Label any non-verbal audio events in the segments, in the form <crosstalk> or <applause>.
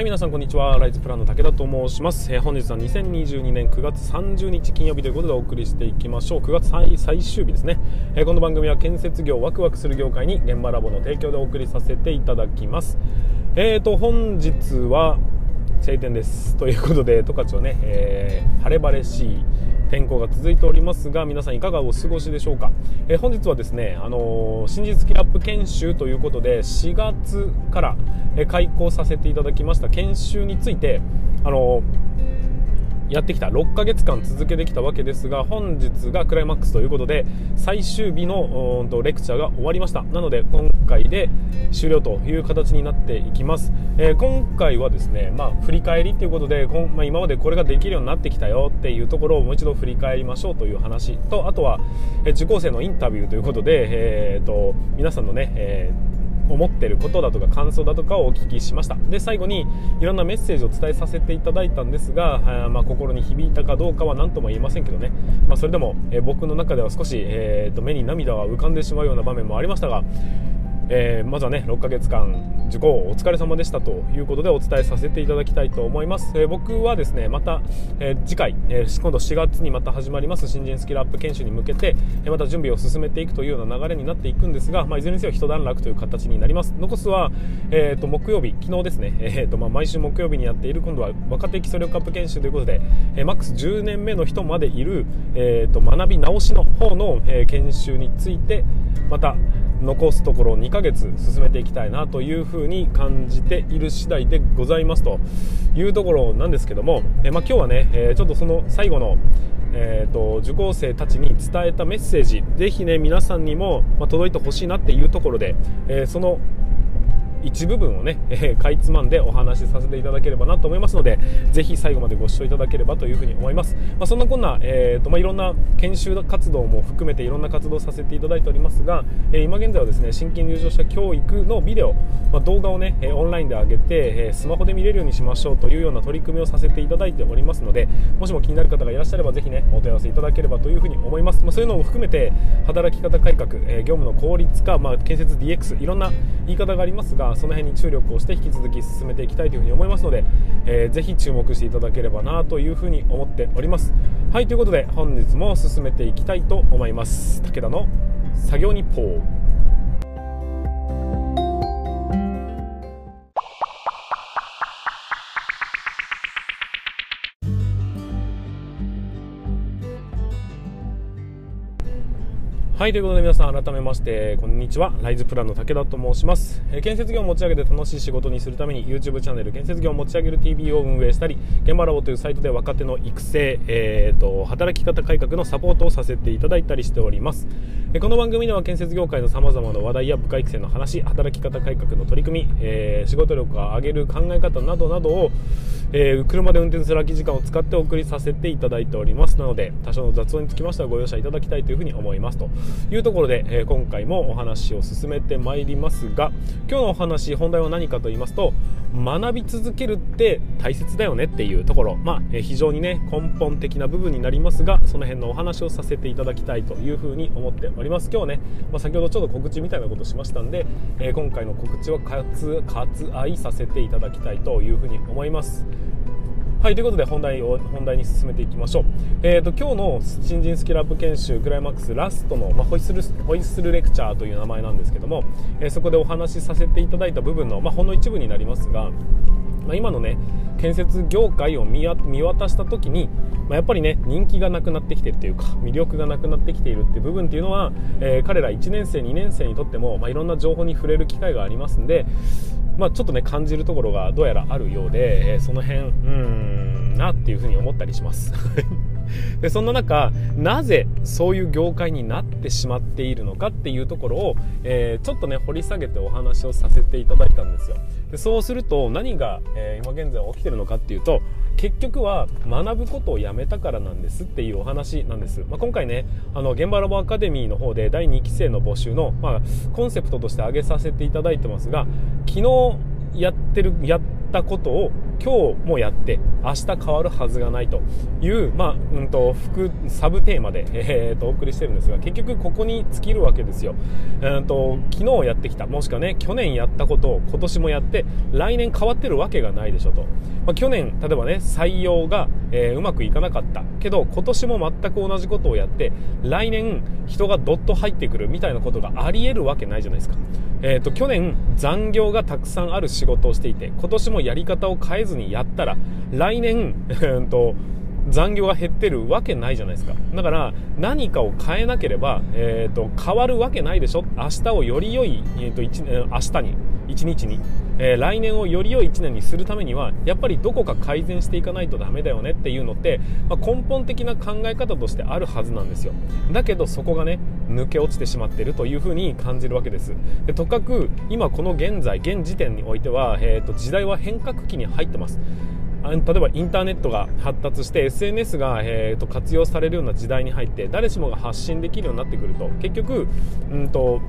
はい皆さんこんにちは。ライズプランの武田と申します、えー、本日は2022年9月30日金曜日ということでお送りしていきましょう。9月最最終日ですね、えー、この番組は建設業ワクワクする業界に現場ラボの提供でお送りさせていただきます。えーと本日は晴天です。ということで十勝はね、えー、晴れ晴れしい天候が続いておりますが皆さんいかがお過ごしでしょうか、えー、本日はですね、あのー、新日キラップ研修ということで4月から、え開講させていただきました研修について、あのやってきた。6ヶ月間続けてきたわけですが本日がクライマックスということで最終日のレクチャーが終わりました。なので今回で終了という形になっていきます、えー、今回はですね、まあ、振り返りということでこん、まあ、今までこれができるようになってきたよっていうところをもう一度振り返りましょうという話とあとは、え受講生のインタビューということで、えーと、皆さんのね、えー思ってることだとか感想だとかをお聞きしました。で最後にいろんなメッセージを伝えさせていただいたんですが、あまあ、心に響いたかどうかは何とも言えませんけどね、まあ、それでも、え僕の中では少し、えーと目に涙が浮かんでしまうような場面もありましたがえー、まずはね6ヶ月間受講お疲れ様でしたということでお伝えさせていただきたいと思います、えー、僕はですねまた、えー、次回、え今度4月にまた始まります新人スキルアップ研修に向けて、えまた準備を進めていくというような流れになっていくんですが、まあ、いずれにせよ一段落という形になります。残すは、えーと、木曜日昨日ですね、えーとまあ、毎週木曜日にやっている今度は若手基礎力アップ研修ということで、えマックス10年目の人までいる、えーと、学び直しの方の、え研修についてまた残すところ2ヶ月進めていきたいなというふうに感じている次第でございますというところなんですけども、えまあ、今日はね、えちょっとその最後のえーと、受講生たちに伝えたメッセージぜひね皆さんにも、ま、届いてほしいなっていうところで、え、その一部分をね、<laughs> えー、かいつまんでお話しさせていただければなと思いますのでぜひ最後までご視聴いただければというふうに思います、まあ、そんなこんな、えーとまあ、いろんな研修活動も含めていろんな活動をさせていただいておりますが、えー、今現在はですね新規入場者教育のビデオ、まあ、動画をね、オンラインで上げて、えスマホで見れるようにしましょうというような取り組みをさせていただいておりますのでもしも気になる方がいらっしゃればぜひねお問い合わせいただければというふうに思います、まあ、そういうのも含めて働き方改革、え業務の効率化、まあ、建設 DX いろんな言い方がありますがその辺に注力をして引き続き進めていきたいというふうに思いますので、えー、ぜひ注目していただければなというふうに思っております。はいということで本日も進めていきたいと思います。武田の作業日報。はいということで皆さん改めましてこんにちは。ライズプランの武田と申します、えー、建設業を持ち上げて楽しい仕事にするために YouTube チャンネル建設業を持ち上げる TV を運営したり現場ラボというサイトで若手の育成、えーと、働き方改革のサポートをさせていただいたりしております、えー、この番組では建設業界のさまざまな話題や部下育成の話働き方改革の取り組み、えー、仕事力を上げる考え方などなどを、えー、車で運転する空き時間を使ってお送りさせていただいております。なので多少の雑音につきましてはご容赦いただきたいというふうに思いますと。いうところで、え、今回もお話を進めてまいりますが今日のお話本題は何かと言いますと学び続けるって大切だよねっていうところ、まあ、え非常にね根本的な部分になりますがその辺のお話をさせていただきたいというふうに思っております。今日ね、まあ、先ほどちょっと告知みたいなことしましたんで、え、今回の告知は割愛させていただきたいというふうに思います。はいということで本題を本題に進めていきましょう、えーと、今日の新人スキルアップ研修クライマックスラストの、まあ、ホイッスルホイッスルレクチャーという名前なんですけども、えー、そこでお話しさせていただいた部分の、まあ、ほんの一部になりますが、まあ、今のね建設業界を見渡した時に、まあ、やっぱりね人気がなくなってきてるというか魅力がなくなってきているっていう部分っていうのは、えー、彼ら1年生2年生にとっても、まあ、いろんな情報に触れる機会がありますんでまあ、ちょっとね感じるところがどうやらあるようで、えー、その辺うんなっていうふうに思ったりします。でそんな中なぜそういう業界になってしまっているのかっていうところを、えー、ちょっとね掘り下げてお話をさせていただいたんですよ。でそうすると何が、えー、今現在起きてるのかっていうと結局は学ぶことをやめたからなんですっていうお話なんです、まあ、今回ねあの現場ラボアカデミーの方で第2期生の募集の、まあ、コンセプトとして挙げさせていただいてますが昨日やってるやっったことを今日もやって明日変わるはずがないという、まあうんと、副サブテーマで、<laughs> えー、とお送りしてるんですが結局ここに尽きるわけですよ、えーと、昨日やってきたもしくはね去年やったことを今年もやって来年変わってるわけがないでしょと、まあ、去年例えばね採用が、えー、うまくいかなかった。けど今年も全く同じことをやって来年人がどっと入ってくるみたいなことがありえるわけないじゃないですか。えーと、去年残業がたくさんある仕事をしていて今年もやり方を変えずにやったら来年、え <laughs> ーと、残業が減ってるわけないじゃないですか。だから何かを変えなければ、えーと、変わるわけないでしょ。明日をより良い、えー、と明日に一日に。えー、来年をより良い1年にするためにはやっぱりどこか改善していかないとダメだよねっていうのって、まあ、根本的な考え方としてあるはずなんですよ。だけどそこがね抜け落ちてしまっているというふうに感じるわけです。でとかく今この現在現時点においては、えーと、時代は変革期に入ってます。例えばインターネットが発達して SNS が、えーと、活用されるような時代に入って誰しもが発信できるようになってくると。結局、うんと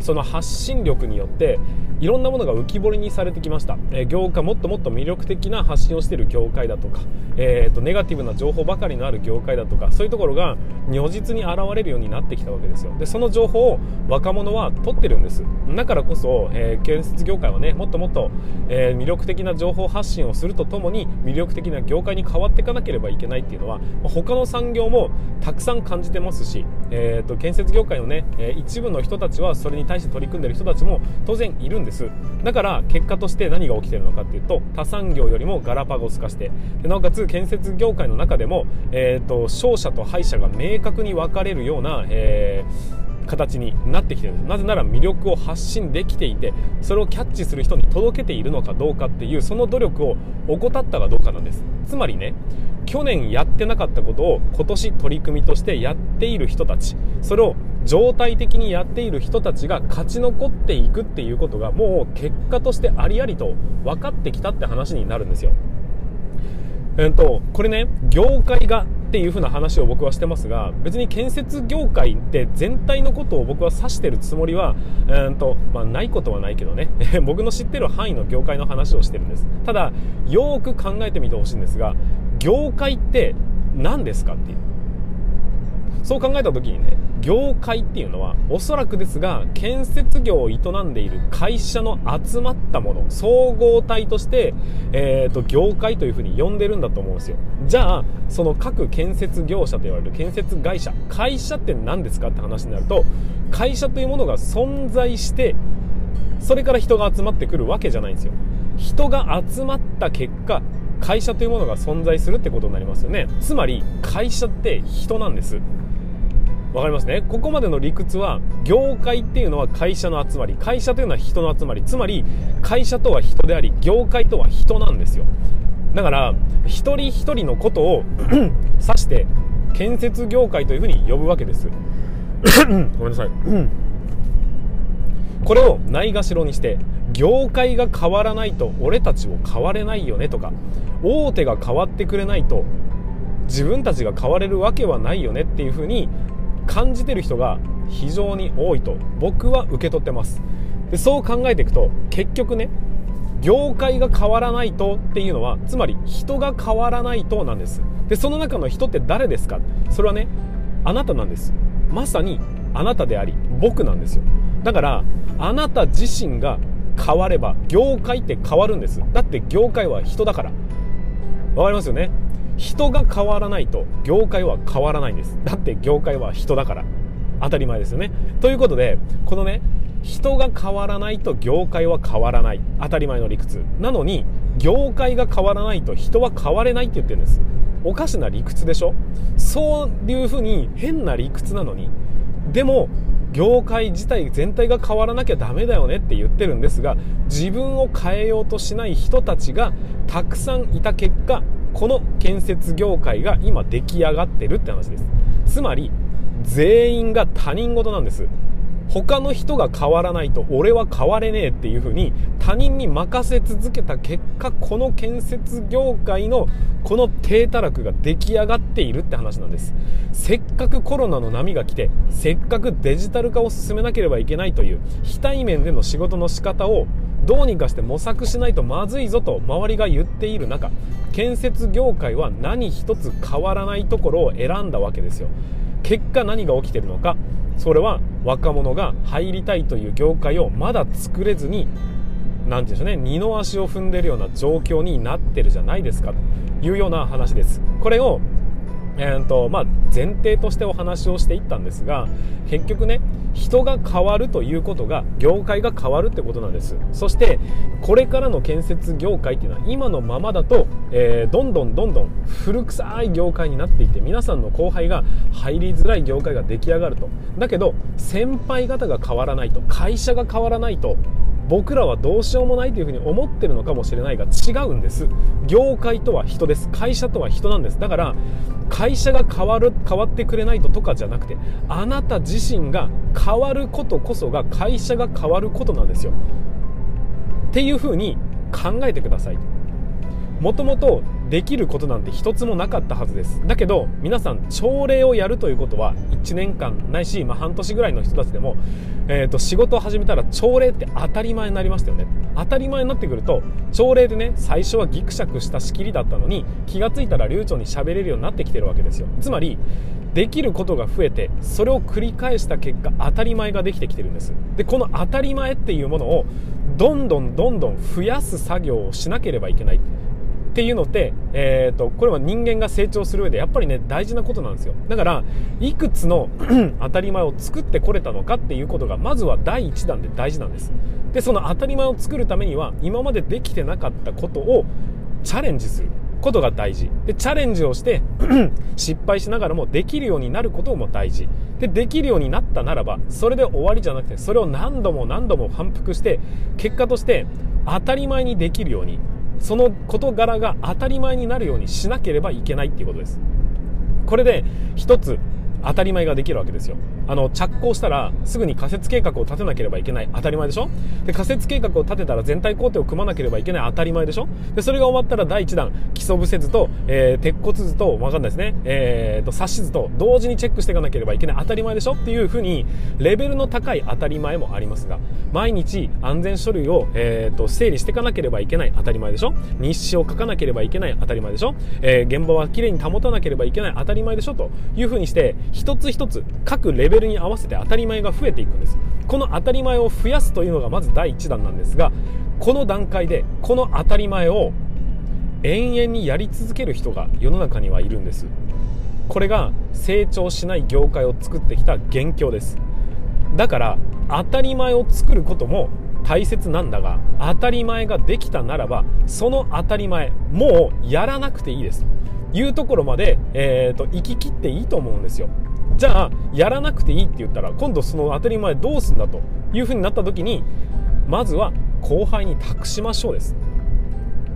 その発信力によっていろんなものが浮き彫りにされてきました、えー、業界もっともっと魅力的な発信をしている業界だとか、えーと、ネガティブな情報ばかりのある業界だとかそういうところが如実に現れるようになってきたわけですよ。でその情報を若者は取ってるんです。だからこそ、えー、建設業界はねもっともっと、えー、魅力的な情報発信をするとともに魅力的な業界に変わっていかなければいけないっていうのは他の産業もたくさん感じてますし、えーと、建設業界のね、え一部の人たちはそれに対して取り組んでる人たちも当然いるんです。だから結果として何が起きてるのかっていうと他産業よりもガラパゴス化してでなおかつ建設業界の中でも、えーと、勝者と敗者が明確に分かれるような、えー形になってきてるなぜなら魅力を発信できていてそれをキャッチする人に届けているのかどうかっていうその努力を怠ったかどうかなんです。つまりね去年やってなかったことを今年取り組みとしてやっている人たちそれを状態的にやっている人たちが勝ち残っていくっていうことがもう結果としてありありと分かってきたって話になるんですよ。えっと、これね、業界がっていう風な話を僕はしてますが、別に建設業界って全体のことを僕は指してるつもりは、えーとまあ、ないことはないけどね、<laughs> 僕の知ってる範囲の業界の話をしてるんです。ただ、よーく考えてみてほしいんですが、業界って何ですかっていう。そう考えた時にね、業界っていうのはおそらくですが建設業を営んでいる会社の集まったもの総合体として、えーと、業界というふうに呼んでるんだと思うんですよ。じゃあその各建設業者と言われる建設会社会社って何ですかって話になると会社というものが存在してそれから人が集まってくるわけじゃないんですよ。人が集まった結果会社というものが存在するってことになりますよね。つまり会社って人なんです。わかりますね。ここまでの理屈は業界っていうのは会社の集まり。会社というのは人の集まり。つまり会社とは人であり業界とは人なんですよ。だから一人一人のことを <clears throat> 指して建設業界というふうに呼ぶわけです。<clears throat> ごめんなさい。これをないがしろにして業界が変わらないと俺たちも変われないよねとか大手が変わってくれないと自分たちが変われるわけはないよねっていうふうに感じてる人が非常に多いと僕は受け取ってます。でそう考えていくと結局ね業界が変わらないとっていうのはつまり人が変わらないとなんです。でその中の人って誰ですか？それはねあなたなんです。まさにあなたであり僕なんですよ。だからあなた自身が変われば業界って変わるんです。だって業界は人だから。わかりますよね？人が変わらないと業界は変わらないんです。だって業界は人だから。当たり前ですよね。ということでこのね人が変わらないと業界は変わらない。当たり前の理屈。なのに業界が変わらないと人は変われないって言ってるんです。おかしな理屈でしょ？そういうふうに変な理屈なのに。でも業界自体全体が変わらなきゃダメだよねって言ってるんですが自分を変えようとしない人たちがたくさんいた結果この建設業界が今出来上がってるって話です。つまり全員が他人事なんです。他の人が変わらないと俺は変われねえっていう風に他人に任せ続けた結果この建設業界のこの低たらくが出来上がっているって話なんです。せっかくコロナの波が来てせっかくデジタル化を進めなければいけないという非対面での仕事の仕方をどうにかして模索しないとまずいぞと周りが言っている中建設業界は何一つ変わらないところを選んだわけですよ。結果何が起きてるのかそれは若者が入りたいという業界をまだ作れずに何て言うんでしょうね二の足を踏んでるような状況になってるじゃないですか。というような話です。これをえーとまあ、前提としてお話をしていったんですが結局ね人が変わるということが業界が変わるってことなんです。そしてこれからの建設業界っていうのは今のままだと、えー、どんどんどんどん古臭い業界になっていって皆さんの後輩が入りづらい業界が出来上がると。だけど先輩方が変わらないと会社が変わらないと僕らはどうしようもないというふうに思ってるのかもしれないが違うんです。業界とは人です。会社とは人なんです。だから会社が変わる変わってくれないととかじゃなくてあなた自身が変わることこそが会社が変わることなんですよ。っていうふうに考えてくださいもともとできることなんて一つもなかったはずです。だけど皆さん朝礼をやるということは1年間ないし、まあ、半年ぐらいの人たちでも、えーと、仕事を始めたら朝礼って当たり前になりましたよね。当たり前になってくると朝礼でね最初はギクシャクした仕切りだったのに気が付いたら流暢に喋れるようになってきてるわけですよ。つまりできることが増えてそれを繰り返した結果当たり前ができてきてるんです。でこの当たり前っていうものをどんどんどんどん増やす作業をしなければいけない。っていうのって、えーと、これは人間が成長する上でやっぱりね大事なことなんですよ。だからいくつの <clears throat> 当たり前を作ってこれたのかっていうことがまずは第一弾で大事なんです。でその当たり前を作るためには今までできてなかったことをチャレンジすることが大事。でチャレンジをして <clears throat> 失敗しながらもできるようになることも大事。でできるようになったならばそれで終わりじゃなくてそれを何度も何度も反復して結果として当たり前にできるようにその事柄が当たり前になるようにしなければいけないっていうことです。これで一つ当たり前ができるわけですよ。あの着工したらすぐに仮設計画を立てなければいけない。当たり前でしょ？で仮設計画を立てたら全体工程を組まなければいけない。当たり前でしょ？でそれが終わったら第1弾基礎伏せ図と、えー、鉄骨図と分かんないですね、えーと、冊子図と同時にチェックしていかなければいけない。当たり前でしょ？っていうふうにレベルの高い当たり前もありますが毎日安全書類を、えーと、整理していかなければいけない。当たり前でしょ？日誌を書かなければいけない。当たり前でしょ、えー、現場はきれいに保たなければいけない。当たり前でしょ？というふうにして一つ一つ各レベルに合わせて当たり前が増えていくんです。この当たり前を増やすというのがまず第1弾なんですがこの段階でこの当たり前を延々にやり続ける人が世の中にはいるんです。これが成長しない業界を作ってきた元凶です。だから当たり前を作ることも大切なんだが当たり前ができたならばその当たり前もうやらなくていいです。いうところまで、えーと、行ききっていいと思うんですよ。じゃあやらなくていいって言ったら今度その当たり前どうすんだというふうになった時にまずは後輩に託しましょうです。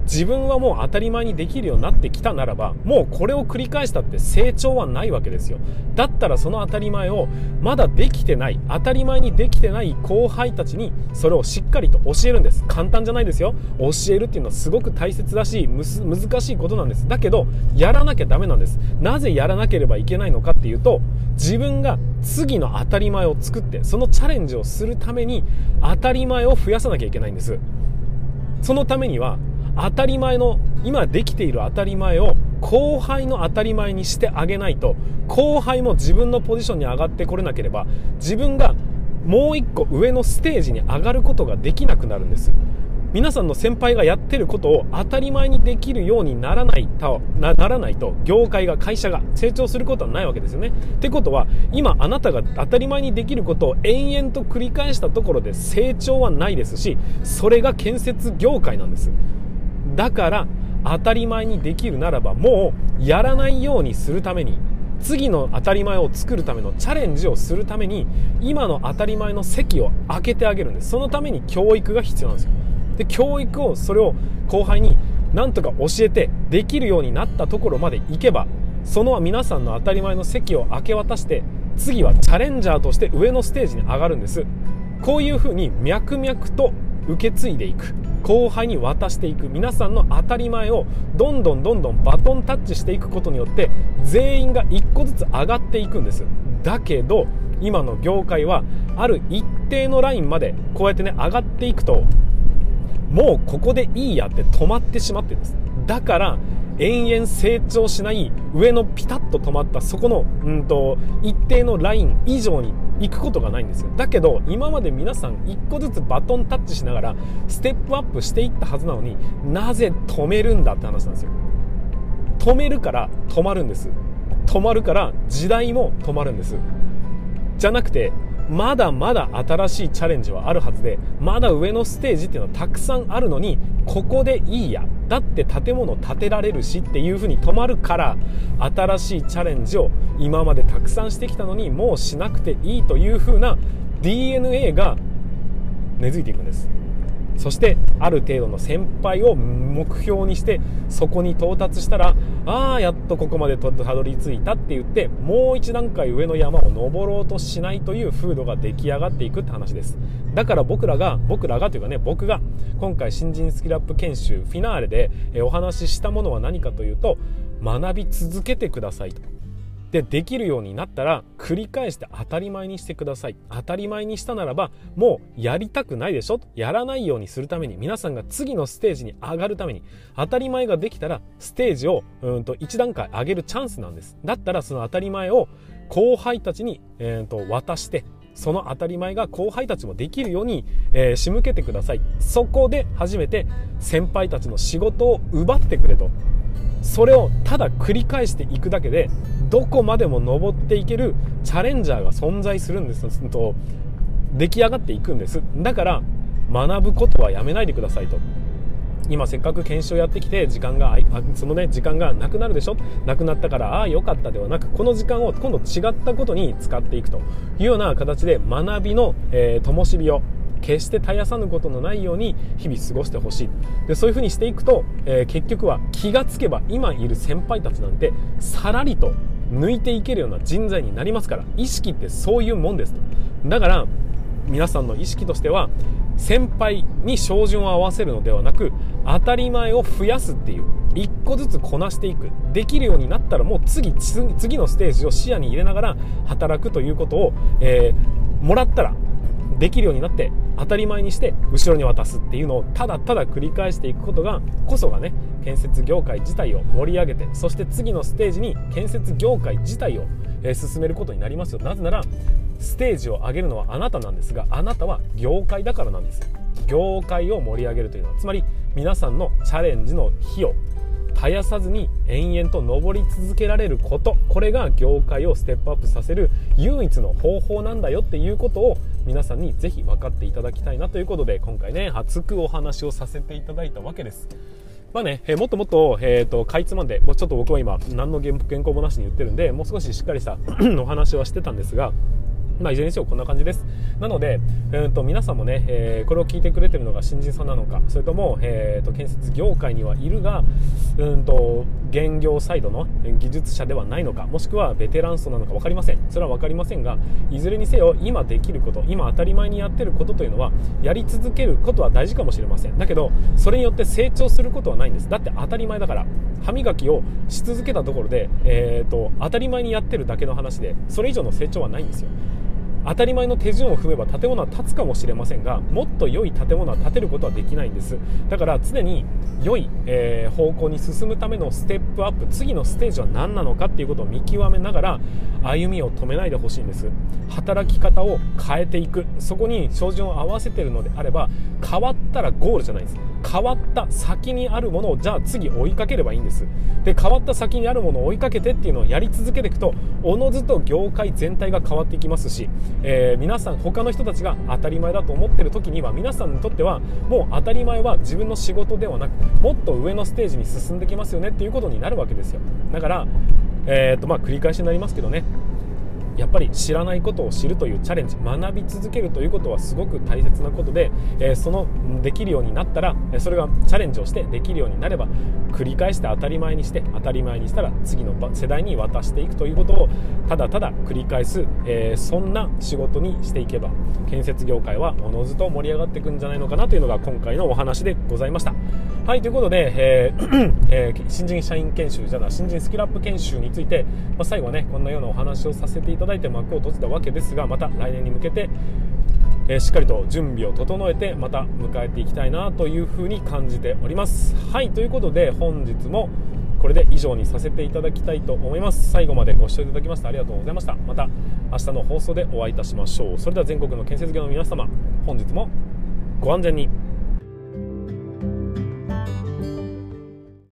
自分はもう当たり前にできるようになってきたならばもうこれを繰り返したって成長はないわけですよ。だったらその当たり前をまだできてない当たり前にできてない後輩たちにそれをしっかりと教えるんです。簡単じゃないですよ。教えるっていうのはすごく大切だし難しいことなんです。だけどやらなきゃダメなんです。なぜやらなければいけないのかっていうと自分が次の当たり前を作ってそのチャレンジをするために当たり前を増やさなきゃいけないんです。そのためには当たり前の今できている当たり前を後輩の当たり前にしてあげないと後輩も自分のポジションに上がってこれなければ自分がもう一個上のステージに上がることができなくなるんです皆さんの先輩がやってることを当たり前にできるようにならないとならないと業界が会社が成長することはないわけですよねってことは今あなたが当たり前にできることを延々と繰り返したところで成長はないですしそれが建設業界なんですだから当たり前にできるならばもうやらないようにするために次の当たり前を作るためのチャレンジをするために今の当たり前の席を開けてあげるんです。そのために教育が必要なんですよ。で教育をそれを後輩になんとか教えてできるようになったところまで行けばその皆さんの当たり前の席を明け渡して次はチャレンジャーとして上のステージに上がるんです。こういうふうに脈々と受け継いでいく。後輩に渡していく。皆さんの当たり前をどんどんどんどんバトンタッチしていくことによって全員が1個ずつ上がっていくんです。だけど今の業界はある一定のラインまでこうやってね上がっていくともうここでいいやって止まってしまってるんです。だから延々成長しない上のピタッと止まったそこのうんと一定のライン以上に行くことがないんですよ。だけど今まで皆さん一個ずつバトンタッチしながらステップアップしていったはずなのになぜ止めるんだって話なんですよ。止めるから止まるんです。止まるから時代も止まるんです。じゃなくてまだまだ新しいチャレンジはあるはずでまだ上のステージっていうのはたくさんあるのにここでいいや。だって建物建てられるしっていう風に止まるから新しいチャレンジを今までたくさんしてきたのにもうしなくていいという風な DNA が根付いていくんです。そしてある程度の先輩を目標にしてそこに到達したらああやっとここまでたどり着いたって言ってもう一段階上の山を登ろうとしないという風土が出来上がっていくって話です。だから僕らが僕らがというかね僕が今回新人スキルアップ研修フィナーレでお話ししたものは何かというと学び続けてくださいと。でできるようになったら繰り返して当たり前にしてください。当たり前にしたならばもうやりたくないでしょ？やらないようにするために皆さんが次のステージに上がるために当たり前ができたらステージをうんと1段階上げるチャンスなんです。だったらその当たり前を後輩たちに、えー、と渡してその当たり前が後輩たちもできるように、えー、仕向けてください。そこで初めて先輩たちの仕事を奪ってくれと。それをただ繰り返していくだけでどこまでも登っていけるチャレンジャーが存在するんですと出来上がっていくんです。だから学ぶことはやめないでくださいと。今せっかく研修やってきて時間がそのね時間がなくなるでしょ？なくなったからああ良かったではなくこの時間を今度違ったことに使っていくというような形で学びの、えー、灯火を決して絶やさぬことのないように日々過ごしてほしい。でそういうふうにしていくと、えー、結局は気がつけば今いる先輩たちなんてさらりと抜いていけるような人材になりますから。意識ってそういうもんですだから皆さんの意識としては先輩に照準を合わせるのではなく当たり前を増やすっていう一個ずつこなしていく。できるようになったらもう次次のステージを視野に入れながら働くということを、えー、もらったらできるようになって当たり前にして後ろに渡すっていうのをただただ繰り返していくことがこそがね建設業界自体を盛り上げてそして次のステージに建設業界自体を、え進めることになりますよ。なぜならステージを上げるのはあなたなんですがあなたは業界だからなんです。業界を盛り上げるというのはつまり皆さんのチャレンジの火を絶やさずに延々と上り続けられることこれが業界をステップアップさせる唯一の方法なんだよっていうことを皆さんにぜひ分かっていただきたいなということで今回ね熱くお話をさせていただいたわけですまあね、えー、もっともっと,、えーと、かいつまんでちょっと僕は今何の原稿もなしに言ってるんでもう少ししっかりしたお話はしてたんですがまあ、いずれにせよこんな感じです。なので、えーと、皆さんもね、えー、これを聞いてくれてるのが新人さんなのか、それとも、えーと、建設業界にはいるが、うんと、現業サイドの技術者ではないのか、もしくはベテラン層なのか分かりません。それは分かりませんが、いずれにせよ、今できること、今当たり前にやってることというのは、やり続けることは大事かもしれません。だけど、それによって成長することはないんです。だって当たり前だから、歯磨きをし続けたところで、えーと当たり前にやってるだけの話で、それ以上の成長はないんですよ。当たり前の手順を踏めば建物は建つかもしれませんがもっと良い建物は建てることはできないんです。だから常に良い、えー、方向に進むためのステップアップ次のステージは何なのかっていうことを見極めながら歩みを止めないでほしいんです。働き方を変えていく。そこに照準を合わせてるのであれば変わったらゴールじゃないです。変わった先にあるものをじゃあ次追いかければいいんです。で変わった先にあるものを追いかけてっていうのをやり続けていくとおのずと業界全体が変わっていきますしえー、皆さん他の人たちが当たり前だと思ってる時には皆さんにとってはもう当たり前は自分の仕事ではなくもっと上のステージに進んできますよねっていうことになるわけですよ。だから、えーとまあ、繰り返しになりますけどね。やっぱり知らないことを知るというチャレンジ学び続けるということはすごく大切なことで、えー、そのできるようになったらそれがチャレンジをしてできるようになれば繰り返して当たり前にして当たり前にしたら次の世代に渡していくということをただただ繰り返す、えー、そんな仕事にしていけば建設業界はおのずと盛り上がっていくんじゃないのかなというのが今回のお話でございました。はいということで、えー <clears throat> えー、新人社員研修じゃな新人スキルアップ研修について、まあ、最後はねこんなようなお話をさせていた。ただいて幕を閉じたわけですがまた来年に向けてえー、しっかりと準備を整えてまた迎えていきたいなというふうに感じております。はいということで本日もこれで以上にさせていただきたいと思います。最後までご視聴いただきましてありがとうございました。また明日の放送でお会いいたしましょう。それでは全国の建設業の皆様本日もご安全に。